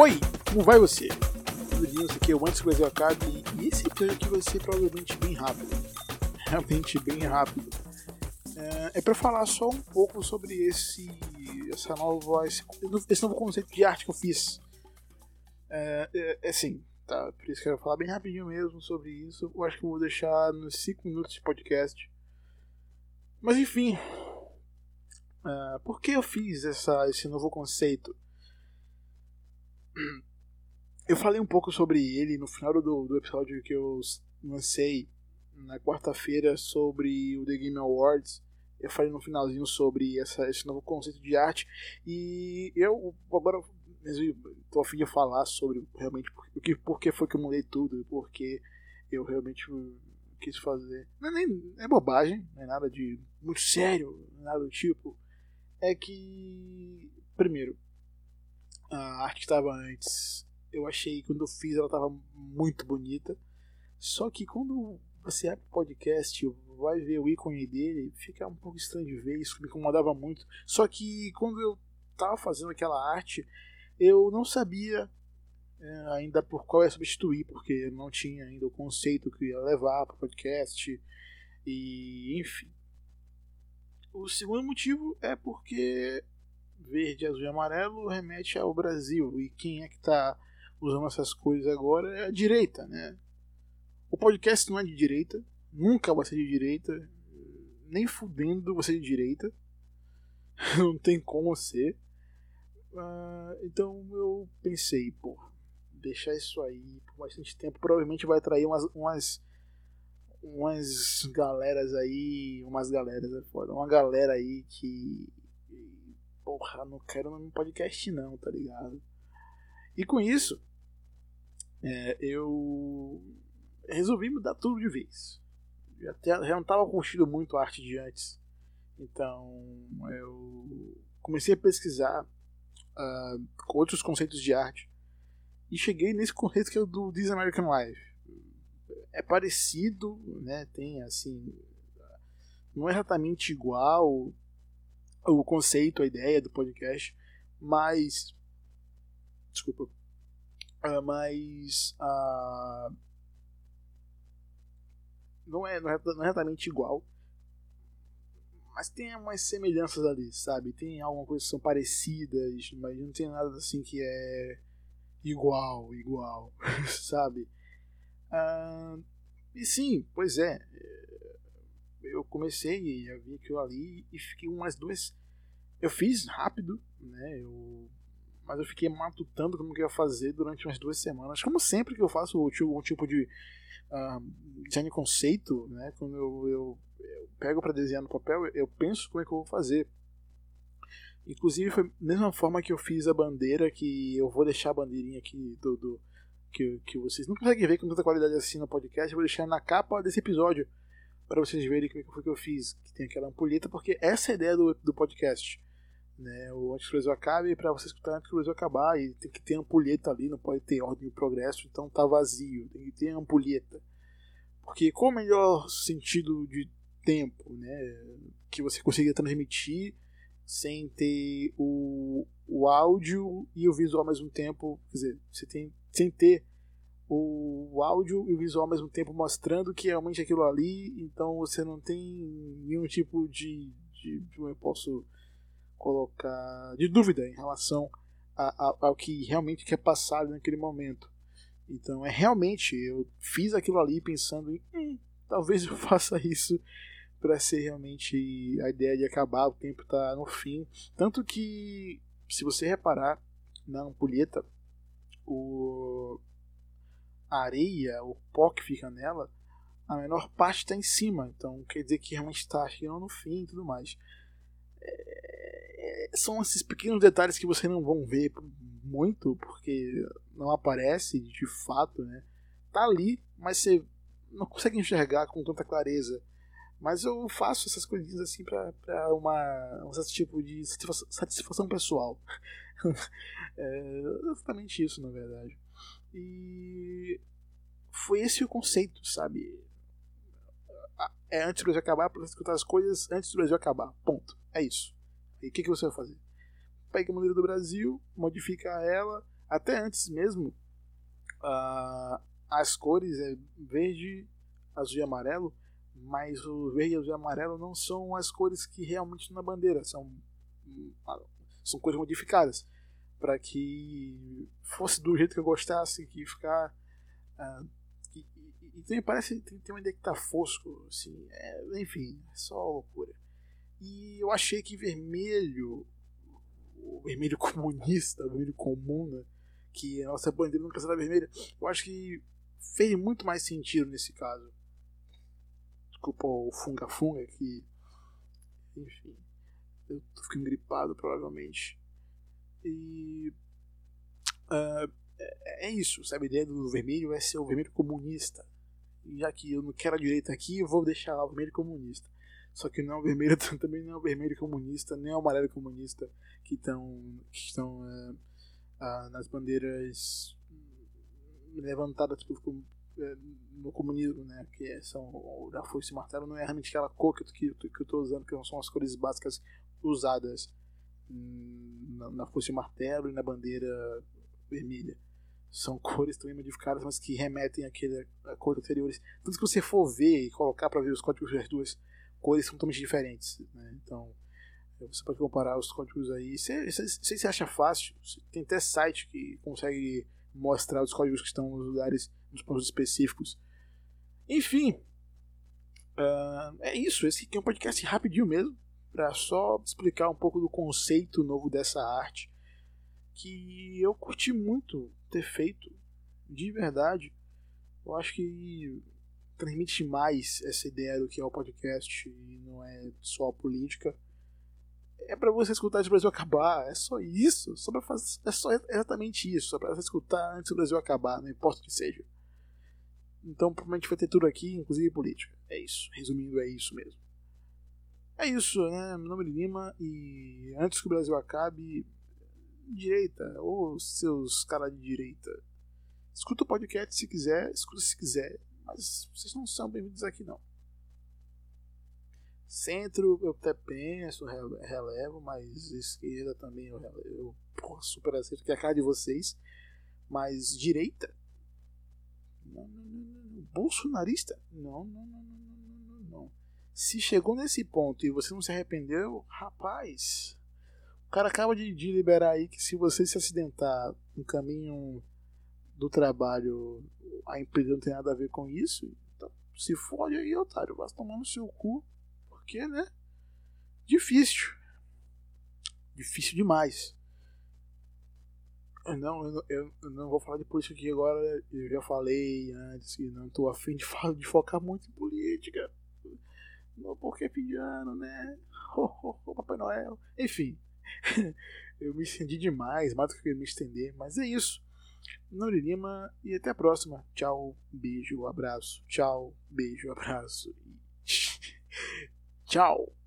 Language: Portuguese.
Oi, como vai você? Tudo bem? Isso aqui é o Antes que o Brasil acabe e esse episódio aqui vai ser provavelmente bem rápido. Realmente bem rápido. É, é para falar só um pouco sobre esse, essa nova, esse, esse novo conceito de arte que eu fiz. É, é, é assim, tá? Por isso que eu quero falar bem rapidinho mesmo sobre isso. Eu acho que eu vou deixar nos 5 minutos de podcast. Mas enfim, uh, por que eu fiz essa, esse novo conceito? Eu falei um pouco sobre ele no final do, do episódio que eu lancei na quarta-feira sobre o The Game Awards. Eu falei no finalzinho sobre essa, esse novo conceito de arte e eu agora estou a fim de falar sobre realmente o que, por que foi que eu mudei tudo, porque eu realmente quis fazer. Não é, nem, é bobagem, não é nada de muito sério, nada do tipo. É que, primeiro, a arte que estava antes, eu achei quando eu fiz ela estava muito bonita. Só que quando você abre o podcast, vai ver o ícone dele, fica um pouco estranho de ver, isso me incomodava muito. Só que quando eu estava fazendo aquela arte, eu não sabia é, ainda por qual ia substituir, porque não tinha ainda o conceito que ia levar para o podcast, e enfim. O segundo motivo é porque verde, azul e amarelo remete ao Brasil, e quem é que está usando essas coisas agora é a direita, né? O podcast não é de direita, nunca vai ser de direita, nem fudendo você de direita, não tem como ser. Uh, então eu pensei, pô, deixar isso aí por bastante tempo provavelmente vai atrair umas, umas, umas galeras aí, umas galeras é uma galera aí que porra, não quero no podcast não, tá ligado? E com isso, é, eu resolvi mudar tudo de vez. Já, não estava curtindo muito a arte de antes. Então eu comecei a pesquisar uh, outros conceitos de arte e cheguei nesse conceito que é o do This American Life. É parecido, né? Tem assim, não é exatamente igual o conceito, a ideia do podcast, mas desculpa, uh, mas uh, não é, não é exatamente igual mas tem umas semelhanças ali, sabe? Tem algumas coisas que são parecidas, mas não tem nada assim que é igual, igual, sabe? Ah, e sim, pois é. Eu comecei a ver aquilo ali e fiquei umas duas. Eu fiz rápido, né? Eu... Mas eu fiquei matutando como que ia fazer durante umas duas semanas. Como sempre que eu faço um tipo de uh, design conceito, né? Quando eu, eu, eu pego para desenhar no papel, eu penso como é que eu vou fazer. Inclusive foi da mesma forma que eu fiz a bandeira, que eu vou deixar a bandeirinha aqui do, do que, que vocês não conseguem ver com tanta qualidade assim no podcast, eu vou deixar na capa desse episódio para vocês verem como é foi que eu fiz, que tem aquela ampulheta, porque essa é a ideia do, do podcast. Né, o Antes que o Brasil acabe, para você escutar antes que o Brasil acabar, e tem que ter ampulheta ali, não pode ter ordem e progresso, então tá vazio, tem que ter ampulheta. Porque qual o melhor sentido de tempo né, que você consiga transmitir sem ter o, o áudio e o visual ao mesmo tempo. Quer dizer, você tem, sem ter o áudio e o visual ao mesmo tempo mostrando que realmente é aquilo ali, então você não tem nenhum tipo de, de como eu posso colocar de dúvida em relação a, a, ao que realmente quer passar naquele momento. Então é realmente eu fiz aquilo ali pensando em hum, talvez eu faça isso para ser realmente a ideia de acabar, o tempo está no fim. Tanto que, se você reparar na ampulheta, o, areia, o pó que fica nela, a menor parte está em cima. Então quer dizer que realmente está chegando no fim e tudo mais. É, são esses pequenos detalhes que você não vão ver muito, porque não aparece de fato, né? Tá ali, mas você não consegue enxergar com tanta clareza mas eu faço essas coisinhas assim pra, pra uma, um certo tipo de satisfação pessoal. é exatamente isso, na verdade. E foi esse o conceito, sabe? É antes do Brasil acabar, para escutar as coisas antes do Brasil acabar. Ponto. É isso. E o que, que você vai fazer? Pega a bandeira do Brasil, modifica ela, Até antes mesmo, uh, as cores é verde, azul e amarelo, mas o verde, azul e amarelo não são as cores que realmente estão na bandeira, são, são cores modificadas para que fosse do jeito que eu gostasse, que ficar. Uh, e, parece que tem uma ideia que tá fosco, assim, é, enfim, é só loucura. E eu achei que vermelho, o vermelho comunista, o vermelho né, que a nossa bandeira nunca será vermelha, eu acho que fez muito mais sentido nesse caso. Desculpa o funga-funga que. Enfim. Eu tô ficando gripado provavelmente. E. Uh, é isso, sabe? A ideia do vermelho é ser o vermelho comunista. Já que eu não quero a direita aqui, eu vou deixar lá o vermelho comunista. Só que não é o vermelho, também não é o vermelho comunista, nem é o amarelo comunista que, tão, que estão uh, uh, nas bandeiras levantadas pelo, é, no comunismo, né? Que são da foice e martelo, não é realmente aquela cor que, que, que eu estou usando, que não são as cores básicas usadas na, na foice martelo e na bandeira vermelha. São cores também modificadas, mas que remetem àquele, a cores anteriores. Tanto que você for ver e colocar para ver os códigos das duas cores são totalmente diferentes. Né? Então você pode comparar os códigos aí. Se, se você acha fácil, tem até site que consegue mostrar os códigos que estão nos lugares, nos pontos específicos. Enfim, uh, é isso. Esse aqui é um podcast rapidinho mesmo, para só explicar um pouco do conceito novo dessa arte, que eu curti muito ter feito, de verdade. Eu acho que transmite mais essa ideia do que é o podcast e não é só a política é para você escutar antes do Brasil acabar. É só isso. Só pra fazer, é só exatamente isso. Só pra você escutar antes do Brasil acabar, não importa o que seja. Então, provavelmente vai ter tudo aqui, inclusive política. É isso. Resumindo, é isso mesmo. É isso, né? Meu nome é Lima e antes que o Brasil acabe, direita, ou seus caras de direita, escuta o podcast se quiser, escuta se quiser, mas vocês não são bem-vindos aqui não. Centro eu até penso, relevo, mas esquerda também eu, eu porra, super aceito, que é a cara de vocês. Mas direita? Não, não, não, não. Bolsonarista? Não, não, não, não. Se chegou nesse ponto e você não se arrependeu, rapaz, o cara acaba de, de liberar aí que se você se acidentar no caminho do trabalho, a empresa não tem nada a ver com isso, então se fode aí, otário, vai tomar no seu cu porque, né? Difícil. Difícil demais. Eu não, eu, eu, eu não vou falar de política aqui agora. Eu já falei antes que não estou afim de, de focar muito em política. Porque fim de ano, né? Oh, oh, oh, Papai Noel. Enfim. eu me estendi demais, mais do que eu me estender. Mas é isso. Nuri Lima e até a próxima. Tchau, beijo, abraço. Tchau, beijo, abraço. Tchau!